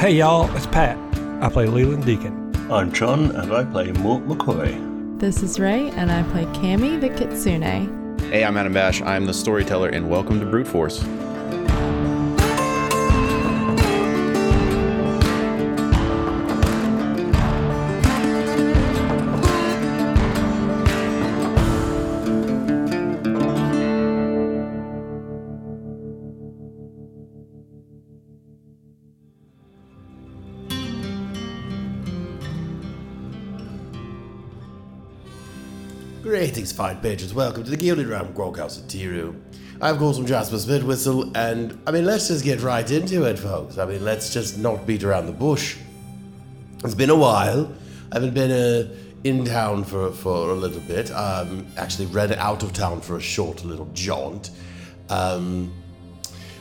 Hey y'all, it's Pat. I play Leland Deacon. I'm John, and I play Mort McCoy. This is Ray, and I play Cammy the Kitsune. Hey, I'm Adam Bash. I'm the storyteller, and welcome to Brute Force. Greetings, fine patrons. Welcome to the Gilded Ram Groghouse at Tiru. I'm, of I'm Jasper Spitwhistle, and I mean, let's just get right into it, folks. I mean, let's just not beat around the bush. It's been a while. I haven't been uh, in town for, for a little bit. Um, actually, ran out of town for a short little jaunt. Um,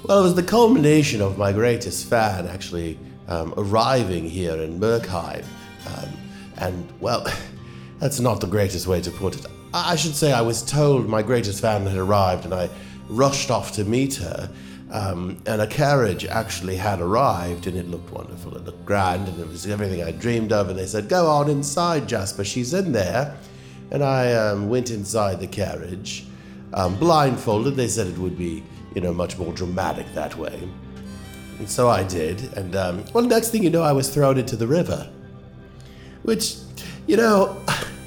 well, it was the culmination of my greatest fan actually um, arriving here in Merkheim. Um, and, well, that's not the greatest way to put it. I should say I was told my greatest fan had arrived and I rushed off to meet her. Um, and a carriage actually had arrived and it looked wonderful. It looked grand and it was everything I dreamed of. And they said, Go on inside, Jasper, she's in there. And I um, went inside the carriage, um, blindfolded. They said it would be, you know, much more dramatic that way. And so I did. And, um, well, next thing you know, I was thrown into the river. Which, you know,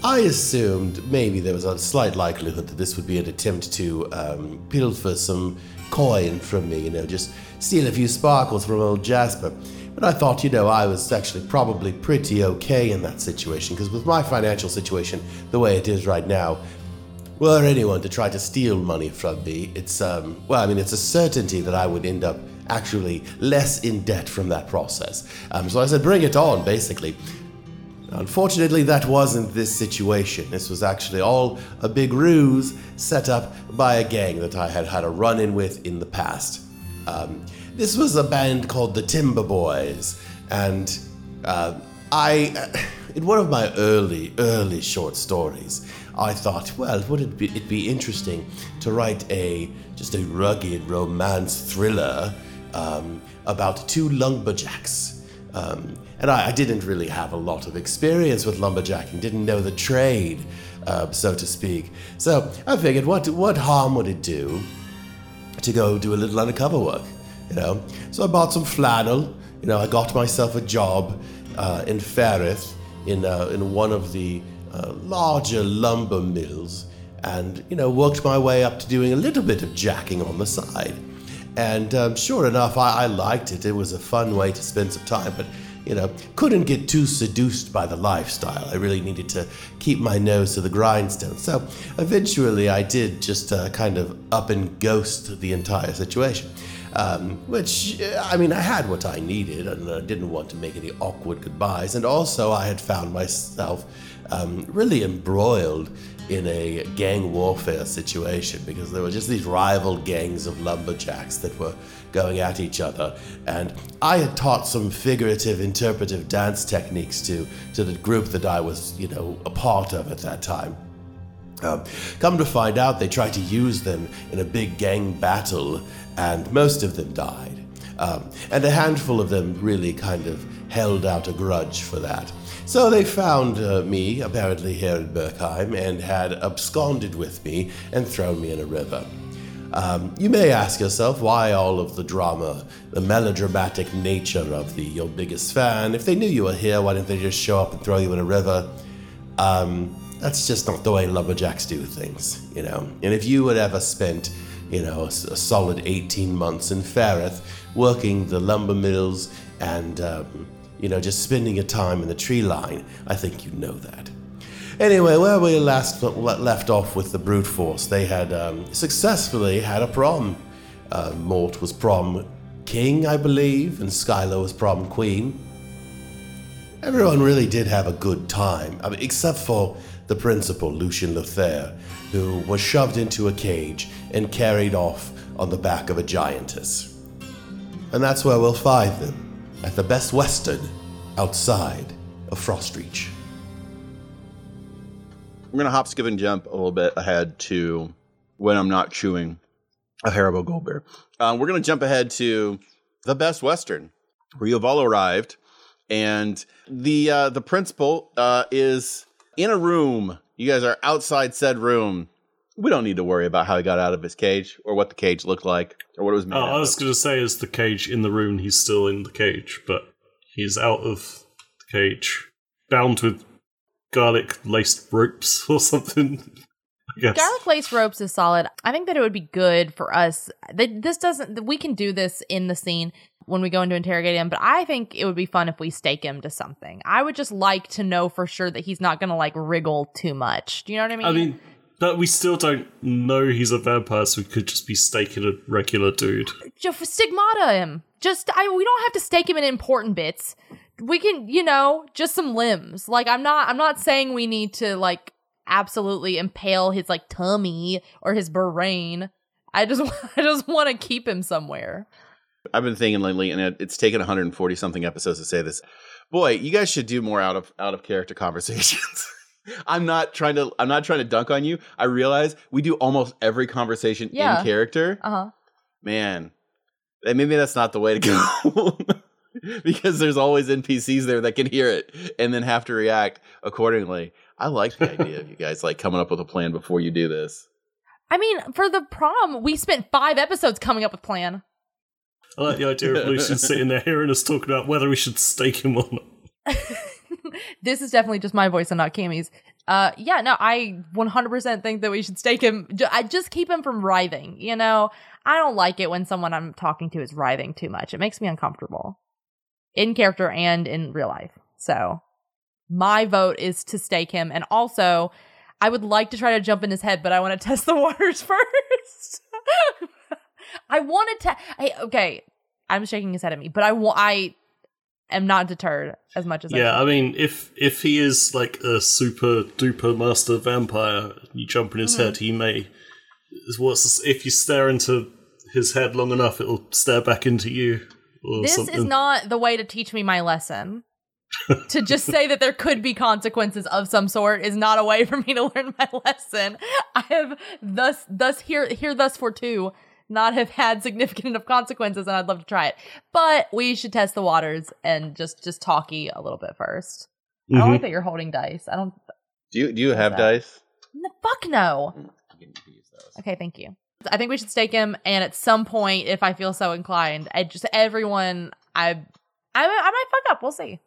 I assumed maybe there was a slight likelihood that this would be an attempt to um, pilfer some coin from me, you know, just steal a few sparkles from old Jasper. But I thought, you know, I was actually probably pretty okay in that situation, because with my financial situation the way it is right now, were anyone to try to steal money from me, it's, um, well, I mean, it's a certainty that I would end up actually less in debt from that process. Um, so I said, bring it on, basically. Unfortunately, that wasn't this situation. This was actually all a big ruse set up by a gang that I had had a run in with in the past. Um, this was a band called the Timber Boys, and uh, I, in one of my early, early short stories, I thought, well, would it be, it be interesting to write a just a rugged romance thriller um, about two lumberjacks? Um, and I, I didn't really have a lot of experience with lumberjacking, didn't know the trade, uh, so to speak. So I figured, what what harm would it do to go do a little undercover work? You know. So I bought some flannel. You know, I got myself a job uh, in Farith in uh, in one of the uh, larger lumber mills, and you know, worked my way up to doing a little bit of jacking on the side. And um, sure enough, I, I liked it. It was a fun way to spend some time, but you know, couldn't get too seduced by the lifestyle. I really needed to keep my nose to the grindstone. So eventually, I did just uh, kind of up and ghost the entire situation. Um, which, uh, I mean, I had what I needed and I didn't want to make any awkward goodbyes. And also, I had found myself um, really embroiled in a gang warfare situation because there were just these rival gangs of lumberjacks that were going at each other. And I had taught some figurative, interpretive dance techniques to, to the group that I was, you know, a part of at that time. Come to find out, they tried to use them in a big gang battle, and most of them died. Um, and a handful of them really kind of held out a grudge for that. So they found uh, me, apparently here in Berkheim, and had absconded with me and thrown me in a river. Um, you may ask yourself why all of the drama, the melodramatic nature of the your biggest fan. If they knew you were here, why didn't they just show up and throw you in a river? Um, that's just not the way lumberjacks do things, you know. And if you had ever spent, you know, a, a solid 18 months in Farith working the lumber mills and, um, you know, just spending your time in the tree line, I think you know that. Anyway, where we last left off with the brute force, they had um, successfully had a prom. Uh, Mort was prom king, I believe, and Skylar was prom queen. Everyone really did have a good time, I mean, except for the principal, Lucian Lothair, who was shoved into a cage and carried off on the back of a giantess. And that's where we'll find them, at the Best Western, outside of Frostreach. I'm going to hop, skip, and jump a little bit ahead to when I'm not chewing a Haribo Gold Bear. Um, we're going to jump ahead to the Best Western. where you have all arrived, and the uh, the principal uh, is in a room. You guys are outside said room. We don't need to worry about how he got out of his cage or what the cage looked like or what it was made Oh, out I was of. going to say, is the cage in the room? He's still in the cage, but he's out of the cage, bound with garlic laced ropes or something. I. Garlic lace ropes is solid. I think that it would be good for us. This doesn't. We can do this in the scene when we go into interrogate him, but I think it would be fun if we stake him to something. I would just like to know for sure that he's not going to like wriggle too much. Do you know what I mean? I mean, but we still don't know he's a vampire, so we could just be staking a regular dude. just stigmata him. Just I we don't have to stake him in important bits. We can, you know, just some limbs. Like I'm not I'm not saying we need to like absolutely impale his like tummy or his brain. I just I just want to keep him somewhere. I've been thinking lately, and it, it's taken 140 something episodes to say this. Boy, you guys should do more out of out of character conversations. I'm not trying to I'm not trying to dunk on you. I realize we do almost every conversation Yeah. in character. Uh-huh. Man, eh, maybe that's not the way to go. because there's always NPCs there that can hear it and then have to react accordingly. I like the idea of you guys like coming up with a plan before you do this. I mean, for the prom, we spent 5 episodes coming up with plan. I like the idea of Lucian sitting there hearing us talking about whether we should stake him or not. this is definitely just my voice and not Cammy's. Uh, yeah, no, I 100% think that we should stake him. I just keep him from writhing. You know, I don't like it when someone I'm talking to is writhing too much. It makes me uncomfortable in character and in real life. So my vote is to stake him. And also, I would like to try to jump in his head, but I want to test the waters first. I wanted to. I okay, I'm shaking his head at me, but I want. I am not deterred as much as I Yeah, I mean, if if he is like a super duper master vampire, you jump in his Mm-hmm. head, he may. What's this- if you stare into his head long enough, it'll stare back into you. Or this something. is not the way to teach me my lesson. to just say that there could be consequences of some sort is not a way for me to learn my lesson. I have thus thus here here thus for two not have had significant enough consequences and I'd love to try it. But we should test the waters and just just talky a little bit 1st I don't like mm-hmm. that you're holding dice. I don't Do you do you have that? dice? no, fuck no. Okay, thank you. I think we should stake him, and at some point, if I feel so inclined, I just everyone, I, I, I might fuck up. We'll see.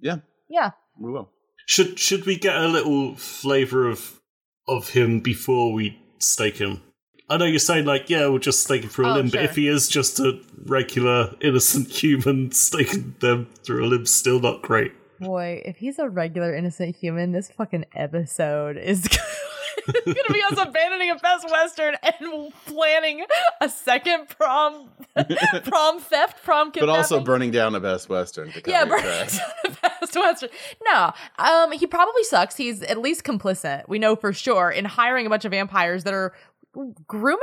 Yeah, Yeah, we will. Should should we get a little flavor of of him before we stake him? I know you're saying like, yeah, we'll just stake him through a Oh, limb, but if he is just a regular innocent human, staking them through a limb's still not great. boy, if he's a regular innocent human, this fucking episode is gonna be us abandoning a Best Western and planning a second prom, prom theft, prom But also burning down a Best Western to Yeah, your Bernie's tracks. the best Western. No, um, he probably sucks. He's at least complicit. We know for sure in hiring a bunch of vampires that are grooming,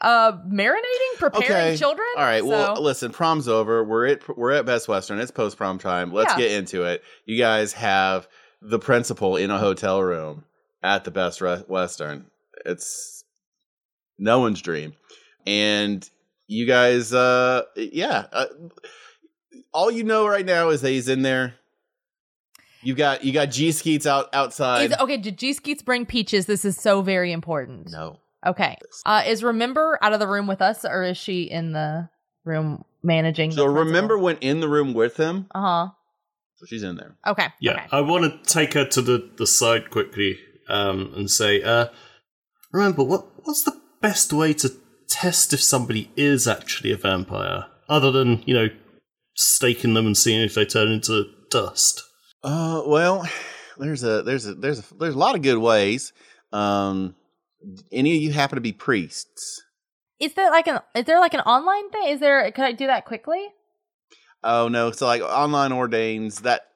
uh, marinating, preparing Okay. children. All right. Well, So- listen. Prom's over. We're at we're at Best Western. It's post prom time. Let's Yeah. get into it. You guys have the principal in a hotel room at the Best Re- Western. It's no one's dream, and you guys, uh, yeah. Uh, all you know right now is that he's in there. You got you got G Skeets out outside. is, okay, did G Skeets bring peaches? This is so very important. no. Okay. Uh, is Remember out of the room with us, or is she in the room managing? So remember went in the room with him. Uh huh. So she's in there. Okay. Yeah, Okay. I want to take her to the, the side quickly um, and say, uh, remember, what what's the best way to test if somebody is actually a vampire, other than you know staking them and seeing if they turn into dust? Uh, well, there's a there's a there's a there's a lot of good ways. Um, any of you happen to be priests? Is there like an is there like an online thing? Is there? Could I do that quickly? Oh no, so like online ordains that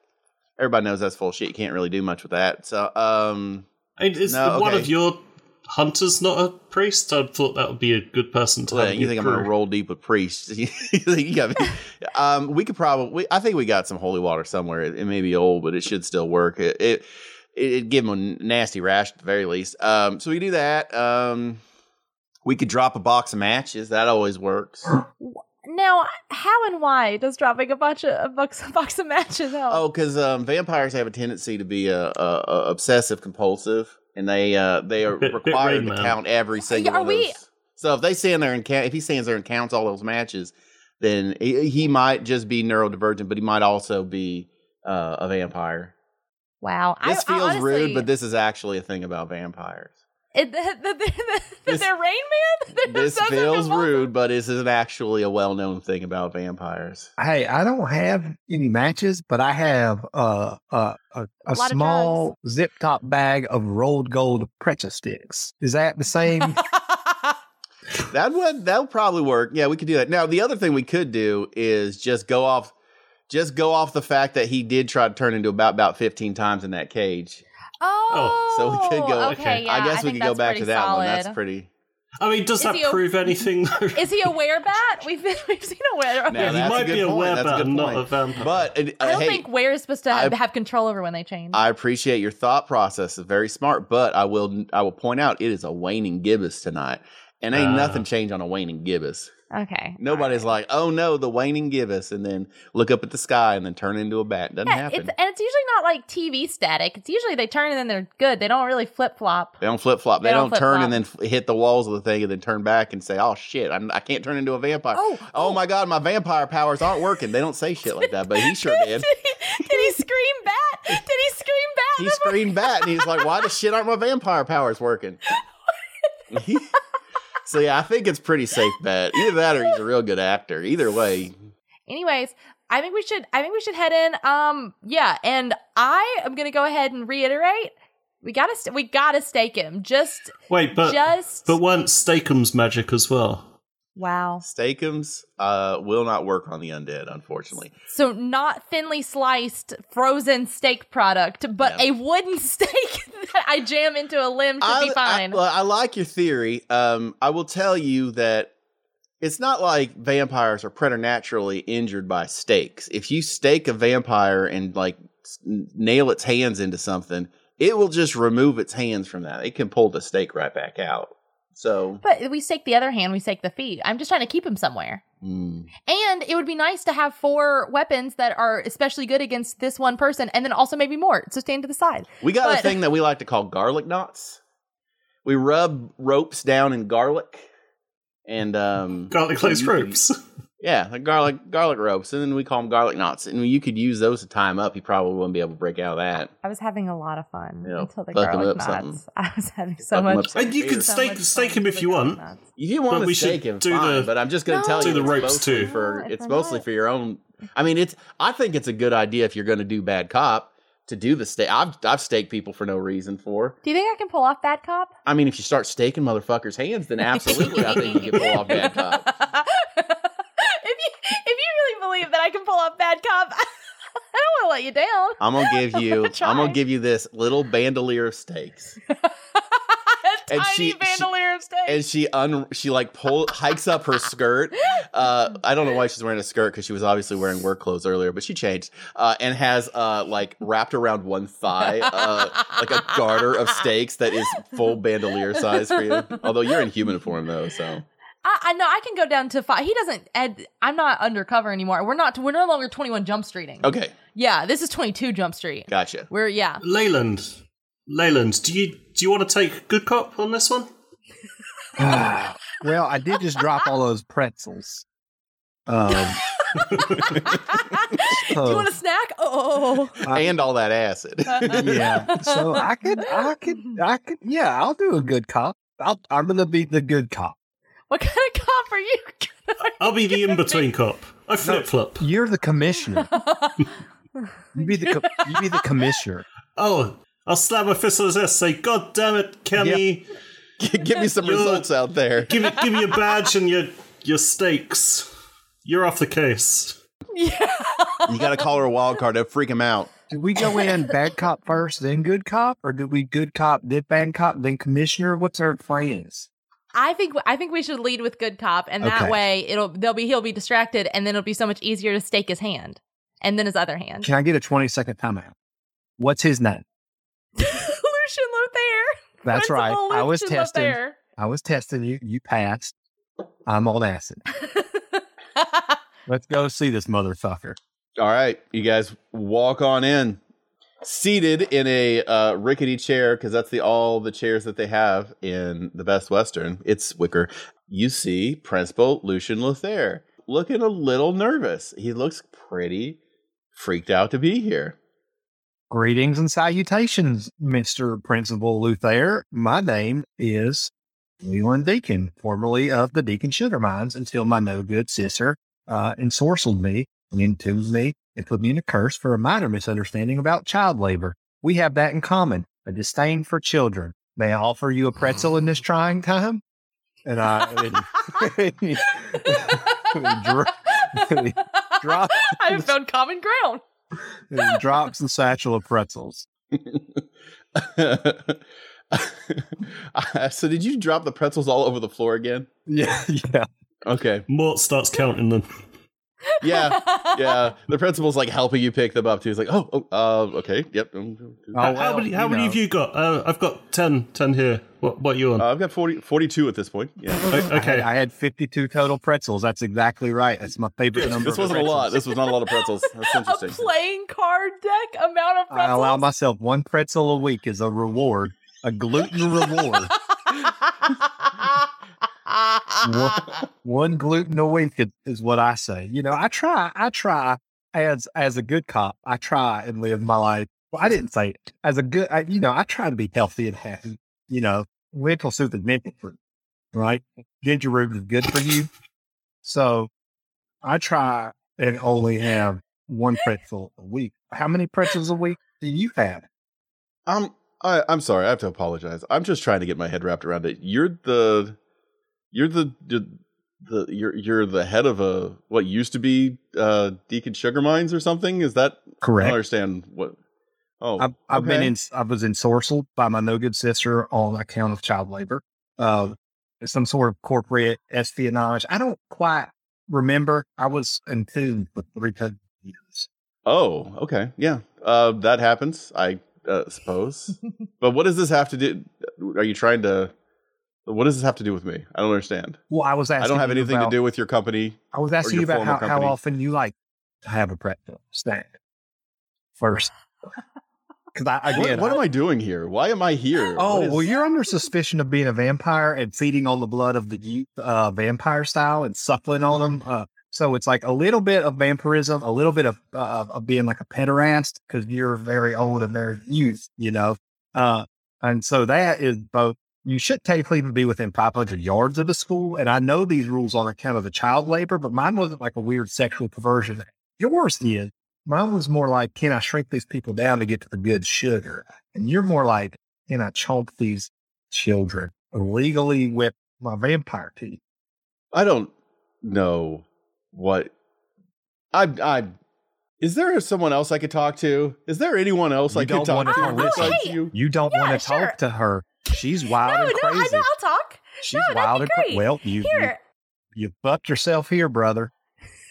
everybody knows that's full shit. You can't really do much with that. So um, I mean, is No, one okay. of your hunters not a priest? I thought that would be a good person to well, have. you your think I'm gonna roll deep with priests? you got me? um, we could probably. I think we got some holy water somewhere. It, it may be old, but it should still work. It it it'd give him a nasty rash at the very least. Um, so we do that. Um, we could drop a box of matches. That always works. Now, how and why does dropping a bunch of a box, a box of matches help? Oh, because um, vampires have a tendency to be uh, uh, uh, obsessive compulsive, and they uh, they are Bit- bit required to count every single are one of we- those. So if they stand there and count, if he stands there and counts all those matches, then he, he might just be neurodivergent, but he might also be uh, a vampire. Wow, This I, I feels honestly- rude, but this is actually a thing about vampires. it, that that- that- that This- they're Rain Man. They're This feels rude, but this is actually a well-known thing about vampires. Hey, I don't have any matches, but I have uh, uh, a, a, A small zip top bag of rolled gold pretzel sticks. Is that the same? That would that would probably work. Yeah, we could do that. Now, the other thing we could do is just go off, just go off the fact that he did try to turn into about about fifteen times in that cage. Oh, So we could go. Okay, yeah, I guess we could go back to that solid. one. That's pretty. I mean, does Is that he a- prove anything? Is he a werebat? We've we've seen a were. Now, yeah, he that's a might be a point. Werebat and not a vampire. But uh, I don't hey, think were is supposed to have, I- have control over when they change. I appreciate your thought process. It's very smart. But I will I will point out it is a waning gibbous tonight, and ain't Ah. nothing changed on a waning gibbous. Okay, Nobody's like, oh no, the waning gibbous, and then look up at the sky and then turn into a bat. Doesn't Yeah, happen. it's, and it's usually not like TV static. It's usually they turn and then they're good. They don't really flip flop. They don't flip flop. They, They don't, don't turn and then f- hit the walls of the thing and then turn back and say, "Oh shit, I'm, I can't turn into a vampire." Oh, oh, oh. my god, my vampire powers aren't working. They don't say shit like that, but he sure did. did, he, did he scream bat? Did he scream bat? He screamed bat, and he's like, "Why the shit aren't my vampire powers working?" so yeah, I think it's pretty safe bet. Either that or he's a real good actor. Either way, Anyways, I think we should. I think we should head in. Um, yeah, and I am gonna go ahead and reiterate. We gotta. St- we gotta stake him. Just. Wait, but just. but weren't Stakeham's magic as well? Wow. Steakums uh, will not work on the undead, unfortunately. So not thinly sliced frozen steak product, but Yeah. a wooden steak that I jam into a limb should be fine. I, well, I like your theory. Um, I will tell you that it's not like vampires are preternaturally injured by stakes. If you stake a vampire and like nail its hands into something, it will just remove its hands from that. It can pull the stake right back out. So, but we stake the other hand, we stake the feet. I'm just trying to keep him somewhere. mm. And it would be nice to have four weapons that are especially good against this one person, and then also maybe more. So stand to the side. we got a thing that we like to call garlic knots. We rub ropes down in garlic, and um, Garlic so lace ropes. Yeah, like garlic garlic ropes, and then we call them garlic knots. And you could use those to tie him up. He probably wouldn't be able to break out of that. I was having a lot of fun Yeah, until the fuck him garlic up knots. something. I was having so Fuck much. up And you Here. can so stake stake him if you want. If you want But to stake him, do fine. the- but I'm just going No. to tell Do you, the ropes mostly too. For If it's we're mostly not- for your own. I mean, it's. I think it's a good idea if you're going to do bad cop to do the stake. I've I've staked people for no reason for. Do you think I can pull off bad cop? I mean, if you start staking motherfuckers' hands, then absolutely, I think you can pull off bad cop. if you if you really believe that I can pull off bad cop, I don't want to let you down. I'm gonna give you. I'm Try. gonna give you this little bandolier of stakes. A And tiny she- she- bandolier of steak. and she un she like pull hikes up her skirt. Uh, I don't know why she's wearing a skirt because she was obviously wearing work clothes earlier, but she changed uh, and has uh like wrapped around one thigh uh like a garter of steaks that is full bandolier size for you. Although you're in human form though, so I, I know I can go down to five. He doesn't. Ed, I'm not undercover anymore. We're not. We're no longer 21 Jump Streeting. okay, Yeah, this is 22 Jump Street. gotcha. We're yeah. Leland, Leland, do you do you want to take good cop on this one? well, I did just drop all those pretzels. Um, Do you want a snack? Oh, and all that acid. yeah. So I could, I could, I could. Yeah, I'll do a good cop. I'll, I'm gonna be the good cop. What kind of cop are you? I'll be the in between cop. I flip flop. You're the commissioner. You be the, co- you be the commissioner. Oh, I'll slap my fist on his ass. Say, God damn it, Kenny! Give me some You're- results out there. Give me give me your badge and your your stakes. You're off the case. Yeah. You got to call her a wild card. They'll freak him out. Did we go in bad cop first, then good cop, or did we good cop, then bad cop, then commissioner? What's our plans? I think I think we should lead with good cop, and that Okay. way it'll they'll be he'll be distracted, and then it'll be so much easier to stake his hand, and then his other hand. Can I get a 20 second timeout? What's his name? Lucian Lothair. That's right. Principal I was Lucian testing. Lothair. I was testing you. You passed. I'm on acid. Let's go see this motherfucker. All right, you guys walk on in. Seated in a uh, rickety chair, because that's the all the chairs that they have in the Best Western. It's wicker. You see Principal Lucian Lothair looking a little nervous. He looks pretty freaked out to be here. Greetings and salutations, Mr. Principal Luther. My name is Leland Deacon, formerly of the Deacon Sugar Mines, until my no good sister uh, ensorcelled me and entombed me and put me in a curse for a minor misunderstanding about child labor. We have that in common a disdain for children. May I offer you a pretzel in this oh. trying time? And I and, and dro- and drop, I have found common ground. and drops the satchel of pretzels. so, did you drop the pretzels all over the floor again? Yeah, yeah. Okay. Mort starts counting them. Yeah, yeah. The principal's like helping you pick them up too. He's like, oh, oh uh, okay, yep. um, Oh, how well, many? How many know. have you got? Uh, I've got 10, 10 here. What? What you on? Uh, I've got 40, 42 at this point. Yeah. O- I had, okay. I had 52 total pretzels. That's exactly right. That's my favorite number. This wasn't a lot. This was not a lot of pretzels. That's a playing card deck amount of Pretzels? I allow myself one pretzel a week as a reward, a gluten reward. one, one gluten a week is, what I say. You know, I try, I try as as a good cop. I try and live my life. Well, I didn't say it as a good. I, you know, I try to be healthy and happy. You know, lentil soup is fruit, right? Ginger root is good for you. So I try and only have one pretzel a week. How many pretzels a week do you have? Um, I, I'm sorry. I have to apologize. I'm just trying to get my head wrapped around it. You're the, you're the, the, the you're you're the head of a what used to be uh Deacon Sugar Mines or something. Is that I Correct. don't understand what. Oh, I've, I've been in. I was ensorcelled by my no good sister on account of child labor. Uh, some sort of corporate espionage. I don't quite remember. I was entombed with three years. Oh, okay, yeah. Uh, that happens. I uh, suppose. but what does this have to do? Are you trying to? What does this have to do with me? I don't understand. Well, I was asking. I don't have anything about- to do with your company. I was asking you about how, how often you like to have a pretzel snack first. Because I What, again, what I- am I doing here? Why am I here? Oh, What is- well, you're under suspicion of being a vampire and feeding on the blood of the youth, uh, vampire style and suckling on them. Uh, so it's like a little bit of vampirism, a little bit of uh, of being like a pederast because you're very old and they're youth, you know. Uh, and so that is both. You should technically even be within 500 yards of the school. And I know these rules on account of the child labor, but mine wasn't like a weird sexual perversion. Yours is. Mine was more like, can I shrink these people down to get to the good sugar? And you're more like, can I chomp these children illegally with my vampire teeth? I don't know what. I I. Is there someone else I could talk to? Is there anyone else You I could talk wanna to hey! you? You don't Yeah, want to sure. talk to her. She's wild no, and no, crazy. I know. I'll talk. She's no, wild and crazy. Well, you, you Here, you fucked yourself here, brother.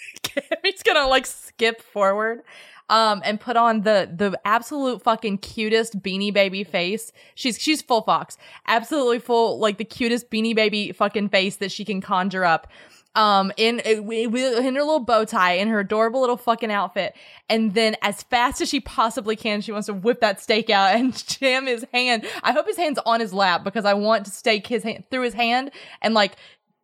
He's gonna like skip forward um and put on the the absolute fucking cutest beanie baby face she's she's full fox absolutely full like the cutest beanie baby fucking face that she can conjure up um in in her little bow tie in her adorable little fucking outfit and then as fast as she possibly can she wants to whip that steak out and jam his hand i hope his hand's on his lap because i want to stake his hand through his hand and like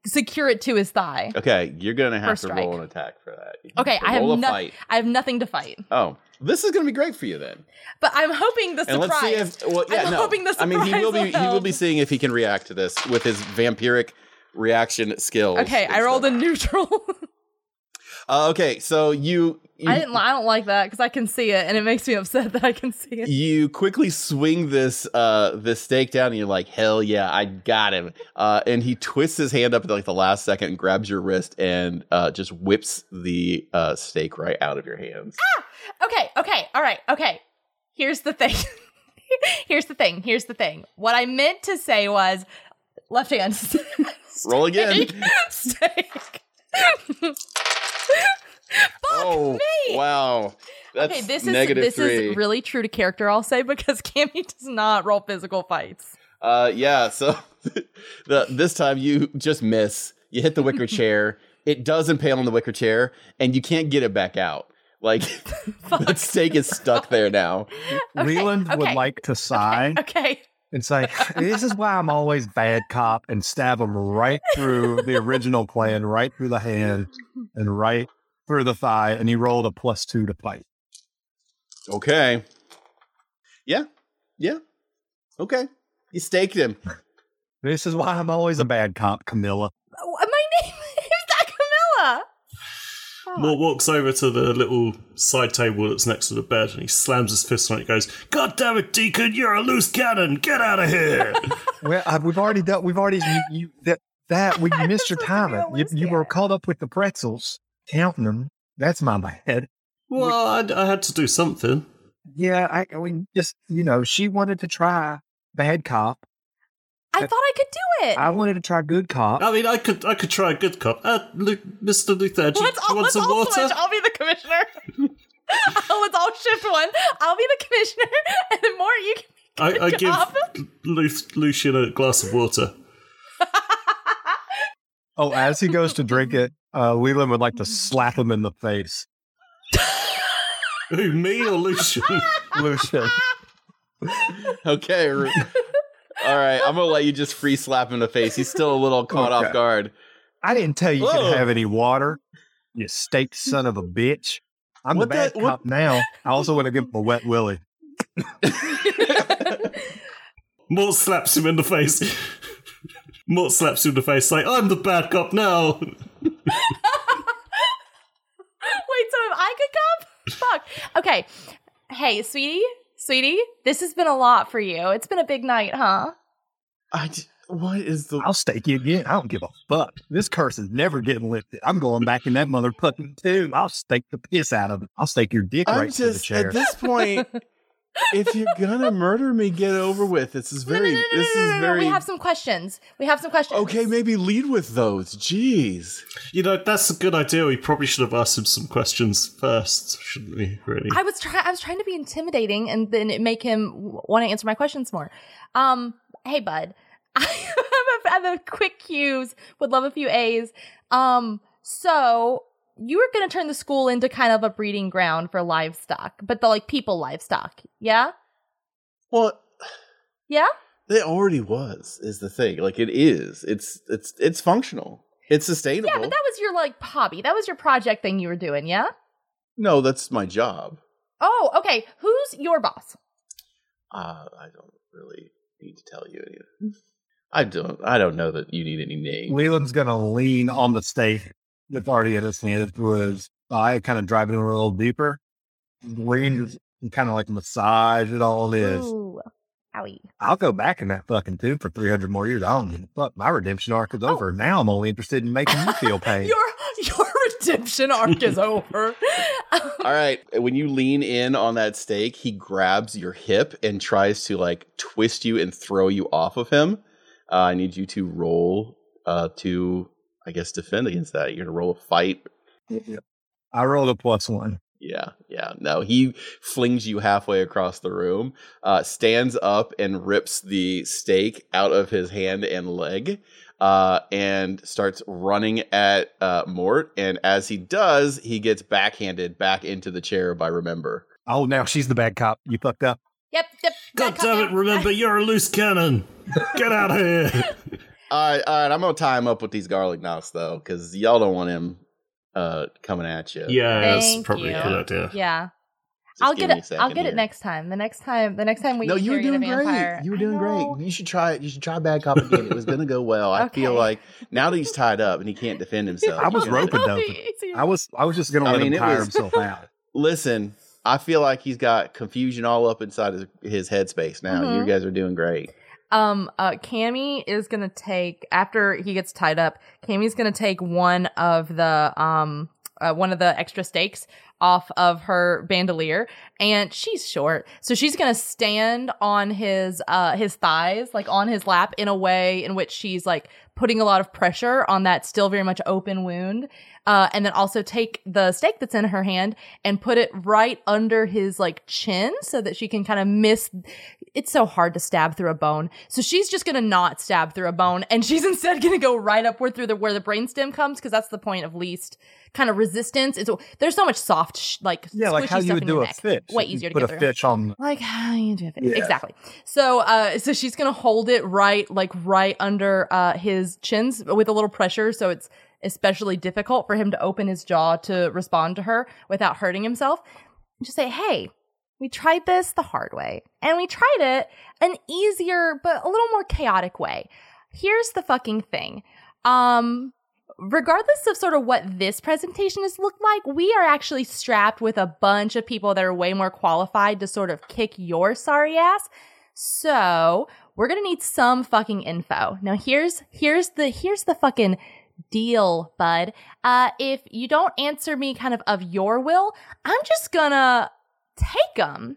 secure it to his thigh Okay, you're gonna have to roll an attack for that. Okay, I have roll a no- fight. I have nothing to fight, Oh, this is gonna be great for you then. but I'm hoping the And let's see surprise. if well, yeah, I'm no. hoping the surprise. I mean, he will be surprise he will be seeing if he can react to this with his vampiric reaction skills. okay, I rolled a neutral. Uh, okay, so you, you I didn't. I don't like that because I can see it, and it makes me upset that I can see it. you quickly swing this uh this stake down and you're like hell yeah i got him uh and he twists his hand up at like the last second and grabs your wrist and uh just whips the uh stake right out of your hands Okay, okay, all right, okay. Here's the thing. Here's the thing. Here's the thing. What I meant to say was left hand. roll again Steak. oh me. wow that's okay, this is this three is really true to character. I'll say because Cammy does not roll physical fights. uh yeah so the this time you just miss you hit the wicker chair it does impale on the wicker chair, and you can't get it back out. Like the stake is stuck there now. Leland would like to sigh Okay. And say, "This is why I'm always bad cop," and stab him right through the original plan, right through the hand, and right through the thigh. And he rolled a plus two to fight. Okay. Yeah. Yeah. Okay. You staked him. This is why I'm always a bad cop, Camilla. Oh, My name is that Camilla. Mort walks over to the little side table that's next to the bed and he slams his fist on it and goes, God damn it, Deacon, you're a loose cannon. Get out of here. Well, uh, we've already done. We've already you, you that that we you missed your This timing. real You, you were caught up with the pretzels, counting them. That's my bad. well, I, I had to do something. Yeah, I, I mean, just you know, she wanted to try bad cop. I thought I could do it. I wanted to try good cop. I mean, I could I could try a good cop. Uh, Lu- Mr. Luther, do you, let's do you want let's some all water? switch. I'll be the commissioner. let's all shift one. I'll be the commissioner, and then more you can be I, I good give cop. Lu- Lucian a glass of water. Oh, as he goes to drink it, uh, Leland would like to slap him in the face. Who, me or Lucian? Lucian. Okay. Ru- All right. I'm gonna let you just free slap him in the face. He's still a little caught Okay. off guard. I didn't tell you you could have any water. You staked son of a bitch. I'm What the bad the- what- cop now. I also want to give him a wet willy. Mort slaps him in the face. Mort slaps him in the face, like, I'm the bad cop now. Wait, so am I good cop? Fuck. Okay. Hey, sweetie, sweetie, this has been a lot for you. It's been a big night, huh? I. j- What is the? I'll stake you again. I don't give a fuck. This curse is never getting lifted. I'm going back in that motherfucking tomb. I'll stake the piss out of it. I'll stake your dick I'm right to the chair. at this point. if you're gonna murder me, get over with. This is No, no, very. no, no, this no, no, is no, no. very. We have some questions. We have some questions. Okay, maybe lead with those. Jeez. You know, that's a good idea. We probably should have asked him some questions first, shouldn't we, really? I was trying. I was trying to be intimidating, and then make him want to answer my questions more. Um, hey, bud, I have a, I have a quick Q's. Would love a few A's. Um, so you were going to turn the school into kind of a breeding ground for livestock, but the like people livestock. Yeah, Well, yeah. it already was. Is the thing. Like it is. It's it's it's functional. It's sustainable. Yeah, but that was your like hobby. That was your project thing you were doing. Yeah. no, that's my job. Oh, okay. Who's your boss? Uh, I don't really need to tell you any. I don't. I don't know that you need any name. Leland's gonna lean on the stake that's already in his hand through his thigh, kind of driving it a little deeper. Lean and kind of like massage it all in. Ooh, owie. I'll go back in that fucking tube for 300 more years. I don't give a fuck. My redemption arc is over. Now I'm only interested in making you feel pain. Your your redemption arc is over. All right. When you lean in on that stake, he grabs your hip and tries to like twist you and throw you off of him. Uh, I need you to roll uh, to, I guess, defend against that. You're gonna roll a fight. I rolled a plus one. Yeah, yeah. No, he flings you halfway across the room, uh, stands up and rips the stake out of his hand and leg, uh, and starts running at uh, Mort. And as he does, he gets backhanded back into the chair by Remember. Oh, now she's the bad cop. You fucked up. yep, yep. God damn it, cop- remember, you're a loose cannon. Get out of here. All right, all right. I'm gonna tie him up with these garlic knots though, because y'all don't want him uh, coming at you. Yeah, that's probably you. a good idea. Yeah, Just I'll get it. I'll second get it next time. The next time. The next time we. No, you were doing great. You were doing great. You should try it. You should try bad cop again. it was gonna go well. I feel like now that he's tied up and he can't defend himself. I was you're roping doping. I was I was just gonna I let mean, him it tire was- himself out. Listen, I feel like he's got confusion all up inside his, his headspace now. You Mhm. guys are doing great. Um, uh, Cammy is gonna take after he gets tied up. Cammy's gonna take one of the um, uh, one of the extra stakes off of her bandolier, and she's short, so she's gonna stand on his uh his thighs, like on his lap, in a way in which she's like putting a lot of pressure on that still very much open wound. Uh, and then also take the stake that's in her hand and put it right under his like chin so that she can kind of miss it's so hard to stab through a bone. So she's just gonna not stab through a bone, and she's instead gonna go right upward through the where the brainstem comes, because that's the point of least kind of resistance. It's there's so much soft, sh- like Yeah, like how you would do a neck. fish. Way easier to put get a through. fish on. Like how you do it. Yeah. Exactly. So uh so she's gonna hold it right like right under uh his chins with a little pressure so it's especially difficult for him to open his jaw to respond to her without hurting himself. And just say, hey, we tried this the hard way. And we tried it an easier but a little more chaotic way. Here's the fucking thing. Um regardless of sort of what this presentation has looked like, we are actually strapped with a bunch of people that are way more qualified to sort of kick your sorry ass. So we're gonna need some fucking info. Now here's here's the here's the fucking deal, bud. Uh, if you don't answer me kind of of your will, I'm just gonna take them.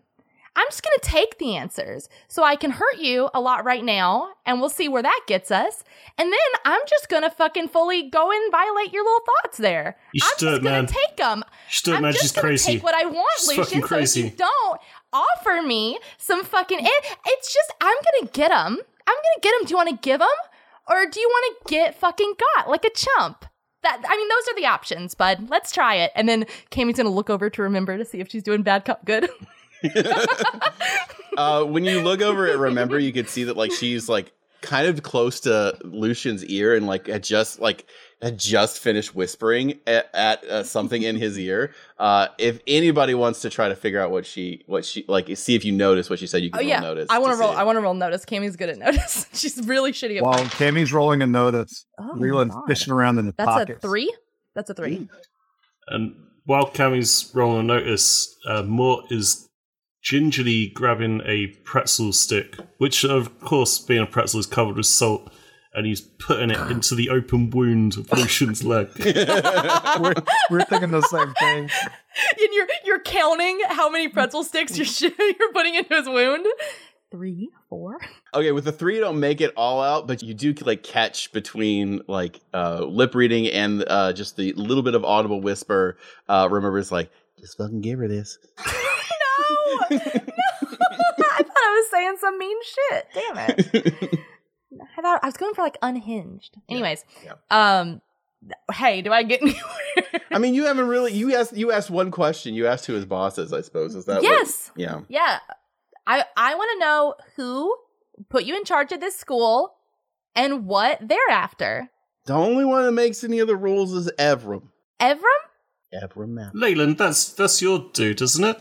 I'm just gonna take the answers so I can hurt you a lot right now, and we'll see where that gets us. And then I'm just gonna fucking fully go and violate your little thoughts there. You I'm just gonna take them. You should do it, I'm man. just She's gonna crazy. take what I want, She's Lucian. So crazy. if you don't offer me some fucking, it, it's just I'm gonna get them. I'm gonna get them. Do you want to give them, or do you want to get fucking got like a chump? That I mean, those are the options, bud. Let's try it. And then Cammy's gonna look over to remember to see if she's doing bad cop good. uh, when you look over at Remember, you could see that like she's like kind of close to Lucian's ear and like had just like had just finished whispering at, at uh, something in his ear. Uh, if anybody wants to try to figure out what she what she like, see if you notice what she said, you can oh roll yeah, notice. I want to roll. it. I want to roll notice. Cammy's good at notice. she's really shitty at. While Cammy's rolling a notice, Oh, Leland's God. fishing around in the That's pockets. a three. That's a three. And while Cammy's rolling a notice, uh, Mort is gingerly grabbing a pretzel stick, which, of course, being a pretzel, is covered with salt, and he's putting it into the open wound of Lucian's leg. we're, we're thinking the same thing. and you're you're counting how many pretzel sticks you're you're putting into his wound. Three, four. Okay, with the three, you don't make it all out, but you do like catch between like uh, lip reading and uh, just the little bit of audible whisper. Uh, remembers like, just fucking give her this. no, no. I thought I was saying some mean shit. Damn it. I thought I was going for like unhinged. Anyways, um, hey, do I get anywhere? I mean, you haven't really. You asked. You asked one question. You asked who his boss is. I suppose is that. what- yes. yeah. Yeah. I I want to know who put you in charge of this school and what they're after. The only one that makes any of the rules is Evram. Evram? Evram Map. Leland, that's that's your dude, isn't it?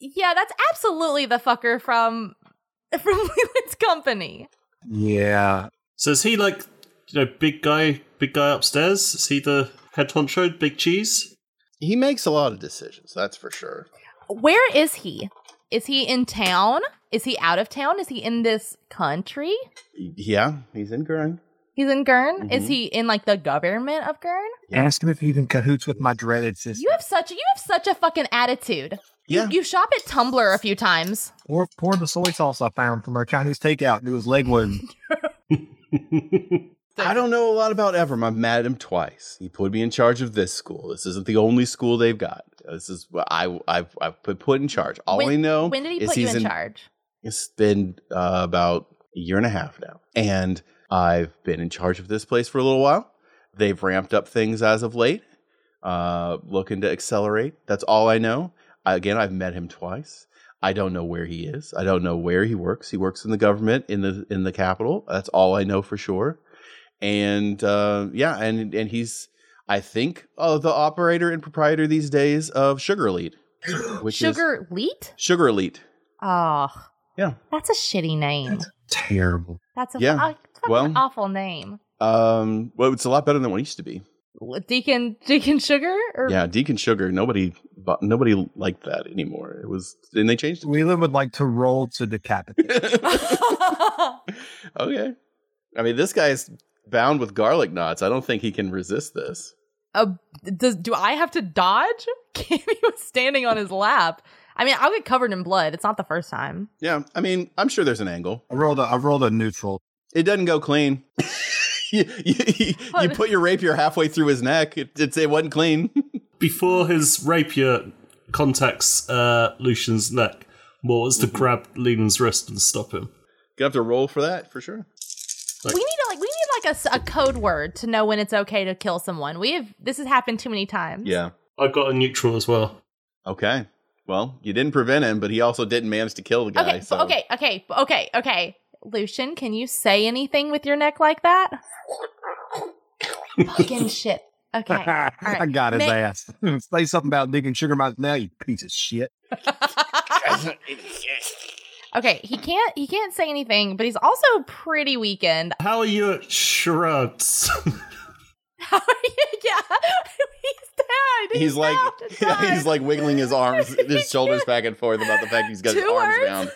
Yeah, that's absolutely the fucker from from Leland's company. Yeah. So is he like, you know, big guy, big guy upstairs? Is he the head honcho, big cheese? He makes a lot of decisions. That's for sure. Where is he? Is he in town? Is he out of town? Is he in this country? Yeah, he's in Gurn. He's in Gurn? Is Mhm. he in like the government of Gurn? Ask him if he's in cahoots with my dreaded sister. You have such you have such a fucking attitude. Yeah. You shop at Tumblr a few times. Or pour the soy sauce I found from our Chinese takeout into his leg wound. I don't know a lot about Evram. I've met him twice. He put me in charge of this school. This isn't the only school they've got. This is what I I've, I've put put in charge. All when, I know When did he is put you he's in, charge? It's been uh, about a year and a half now, and I've been in charge of this place for a little while. They've ramped up things as of late, uh, looking to accelerate. That's all I know. Again, I've met him twice. I don't know where he is. I don't know where he works. He works in the government in the in the capital. That's all I know for sure. And uh, yeah, and and he's I think uh, the operator and proprietor these days of Sugar Elite, which Sugar Leet? Sugar Elite. Oh, Yeah. that's a shitty name. Terrible. That's a, Yeah, a fucking well- awful name. Um, well, it's a lot better than what it used to be. Deacon Deacon Sugar? Or Yeah, Deacon Sugar. Nobody, bu- nobody liked that anymore. It was, and they changed Leland would like to roll to decapitate. it. okay. I mean, this guy's bound with garlic knots. I don't think he can resist this. Uh, does do I have to dodge? Cammy was standing on his lap. I mean, I'll get covered in blood. It's not the first time. Yeah, I mean, I'm sure there's an angle. I rolled a, I rolled a neutral. It doesn't go clean. you, you, you, you put your rapier halfway through his neck. It, it's, it wasn't clean. Before his rapier contacts uh, Lucian's neck, More is to grab Leland's wrist and stop him. You have to roll for that for sure. Like- we need to like we need like a s- a, code word to know when it's okay to kill someone. We have this has happened too many times. Yeah. I've got a neutral as well. Okay. Well, you didn't prevent him, but he also didn't manage to kill the guy. Okay. so. Okay. Okay. Okay. Okay. Lucian, can you say anything with your neck like that? Fucking shit. Okay. I got his Ma- ass. Say something about digging sugar in my now, you piece of shit. okay. He can't. He can't say anything, but he's also pretty weakened. How are you at shrugs? How are you? Yeah. He's dead. He's like out and died. he's like wiggling his arms, his shoulders back and forth about the fact he's got his arms words? down.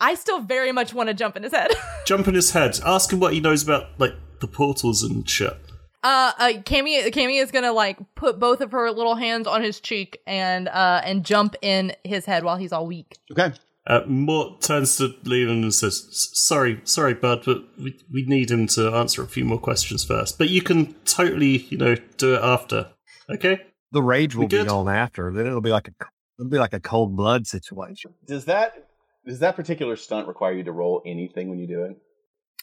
I still very much want to jump in his head. Jump in his head. Ask him what he knows about like the portals and shit. Uh, uh Cammy, Cammy is gonna like put both of her little hands on his cheek and uh and jump in his head while he's all weak. Okay. Uh, Mort turns to Leland and says, "Sorry, sorry, bud, but we, we need him to answer a few more questions first. But you can totally, you know, do it after. Okay? The rage will be good? on after. Then it'll be like a it'll be like a cold blood situation. Does that does that particular stunt require you to roll anything when you do it?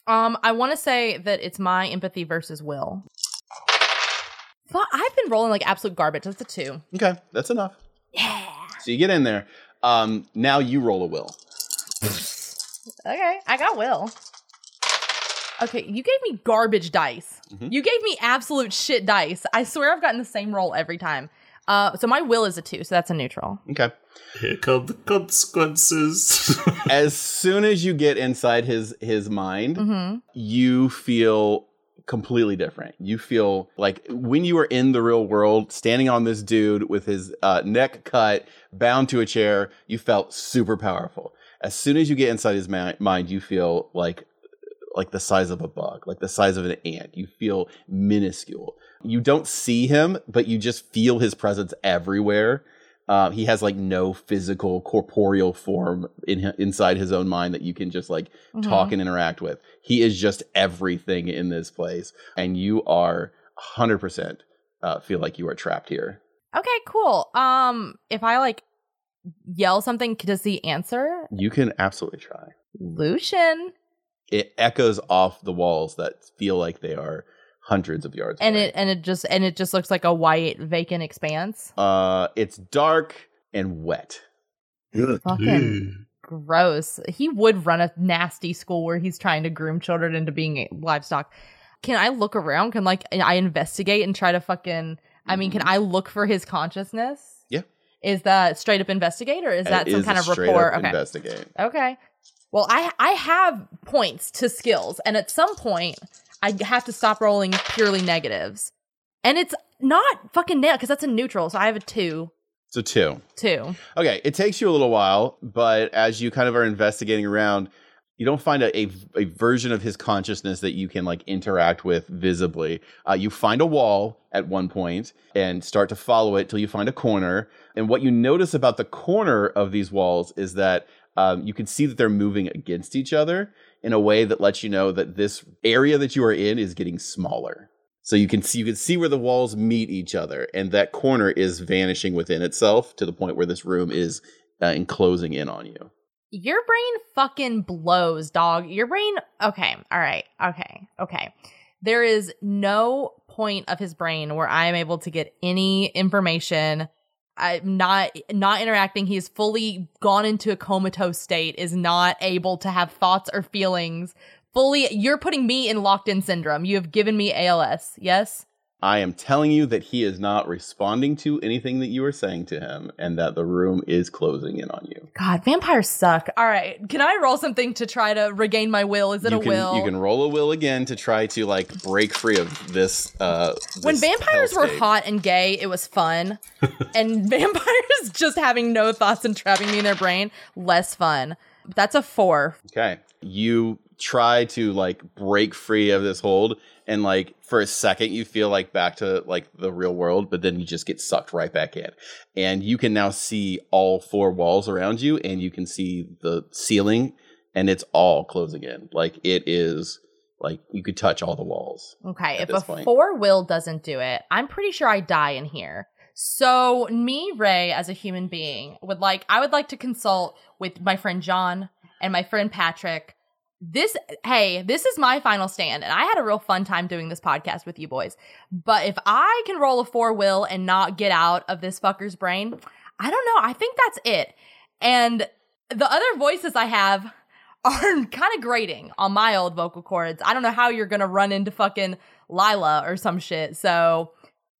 Um, I want to say that it's my empathy versus will. But I've been rolling like absolute garbage. That's a two. Okay, that's enough. Yeah. So you get in there. Um, now you roll a will. Okay, I got will. Okay, you gave me garbage dice. Mhm. You gave me absolute shit dice. I swear I've gotten the same roll every time. Uh, so my will is a two, so that's a neutral. Okay. Here come the consequences. As soon as you get inside his his mind, Mm-hmm. you feel completely different. You feel like when you were in the real world, standing on this dude with his uh, neck cut, bound to a chair, you felt super powerful. As soon as you get inside his ma- mind, you feel like like the size of a bug, like the size of an ant. You feel minuscule. You don't see him, but you just feel his presence everywhere. Uh, he has like no physical corporeal form in inside his own mind that you can just like talk and interact with. He is just everything in this place, and you are hundred percent uh, feel like you are trapped here. Okay, cool. Um, if I like yell something, does he answer? You can absolutely try. Lucian, It echoes off the walls that feel like they are hundreds of yards. and away. it and it just and it just looks like a white vacant expanse. uh, it's dark and wet. Fucking gross. He would run a nasty school where he's trying to groom children into being livestock. Can I look around? Can like I investigate and try to fucking? I mean, can I look for his consciousness? Yeah. Is that straight up investigate or is that It some is kind of straight report? up Okay. Investigate. Okay. Well, I I have points to skills, and at some point, I have to stop rolling purely negatives, and it's not fucking nail because that's a neutral, so I have a two, So two. two. Okay, it takes you a little while, but as you kind of are investigating around, you don't find a, a, a version of his consciousness that you can like interact with visibly. Uh, you find a wall at one point and start to follow it till you find a corner. And what you notice about the corner of these walls is that um, you can see that they're moving against each other in a way that lets you know that this area that you are in is getting smaller. So you can see you can see where the walls meet each other, and that corner is vanishing within itself to the point where this room is uh, enclosing in on you. Your brain fucking blows, dog. Your brain. Okay. All right. Okay. Okay. There is no point of his brain where I am able to get any information. I'm not not interacting. He's fully gone into a comatose state. Is not able to have thoughts or feelings. Fully, you're putting me in locked in syndrome. You have given me ALS. Yes. I am telling you that he is not responding to anything that you are saying to him, and that the room is closing in on you. God, vampires suck. All right. Can I roll something to try to regain my will? Is it you a can will? you can roll a will again to try to like break free of this. Uh, when this vampires were hot and gay, it was fun. and vampires just having no thoughts and trapping me in their brain, less fun. That's a four. Okay. You try to like break free of this hold and like for a second you feel like back to like the real world but then you just get sucked right back in. And you can now see all four walls around you and you can see the ceiling and it's all closing in. Like it is like you could touch all the walls. Okay, if a point. four will doesn't do it, I'm pretty sure I die in here. So me, Ray, as a human being, would like I would like to consult with my friend John and my friend Patrick. This hey, this is my final stand, and I had a real fun time doing this podcast with you boys. But if I can roll a four will and not get out of this fucker's brain, I don't know. I think that's it. And the other voices I have are kind of grating on my old vocal cords. I don't know how you're gonna run into fucking Lila or some shit. So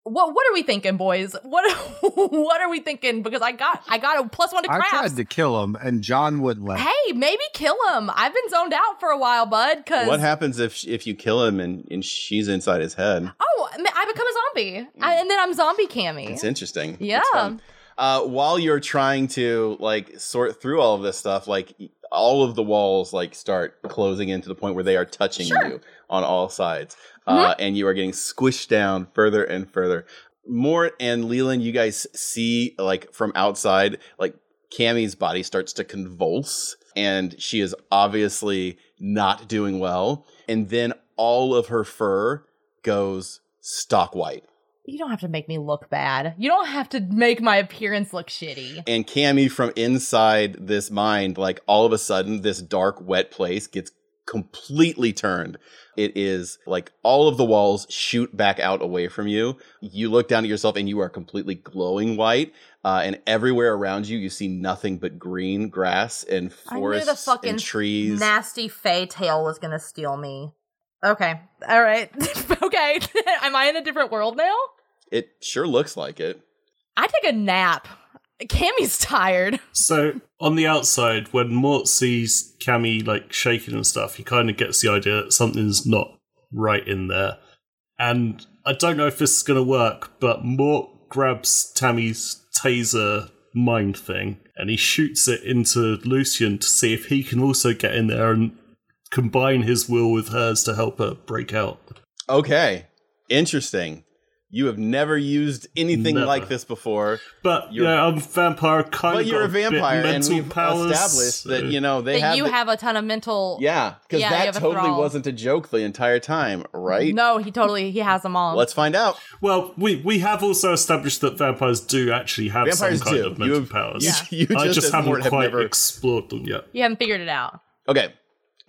what what are we thinking, boys? What what are we thinking? Because I got I got a plus one to I tried to kill him, and John wouldn't let. Hey, maybe kill him. I've been zoned out for a while, bud. Because What happens if if you kill him and, and she's inside his head? oh, I I become a zombie, I, and then I'm zombie Cammy. It's interesting. Yeah. It's. Uh, while you're trying to like sort through all of this stuff, like all of the walls like start closing in to the point where they are touching Sure. you on all sides, uh, and you are getting squished down further and further. Mort and Leland, you guys see like from outside, like Cammy's body starts to convulse, and she is obviously not doing well. And then all of her fur goes stock white. You don't have to make me look bad. You don't have to make my appearance look shitty. and Cammy from inside this mind, like all of a sudden, this dark, wet place gets completely turned. It is like all of the walls shoot back out away from you. You look down at yourself and you are completely glowing white. Uh, and everywhere around you, you see nothing but green grass and I forests the fucking and trees. Nasty Fey tail was gonna steal me. Okay. All right. okay. Am I in a different world now? it sure looks like it. I take a nap. Cammy's tired. So on the outside, when Mort sees Cammy like shaking and stuff, he kind of gets the idea that something's not right in there. And I don't know if this is going to work, but Mort grabs Tammy's taser mind thing and he shoots it into Lucian to see if he can also get in there and combine his will with hers to help her break out. Okay, interesting. You have never used anything Never. like this before. But You're- yeah, I'm a vampire. Kind But you're a vampire, and mental we've powers, established that you know they that have. you the- have a ton of mental. yeah, because Yeah, that have a totally wasn't a joke the entire time, right? No, he totally he has them all. Let's find out. Well, we we have also established that vampires do actually have Vampires some kind do. of mental You have- powers. Yeah. You I just, just haven't Mort have quite never- explored them yet. you haven't figured it out. Okay,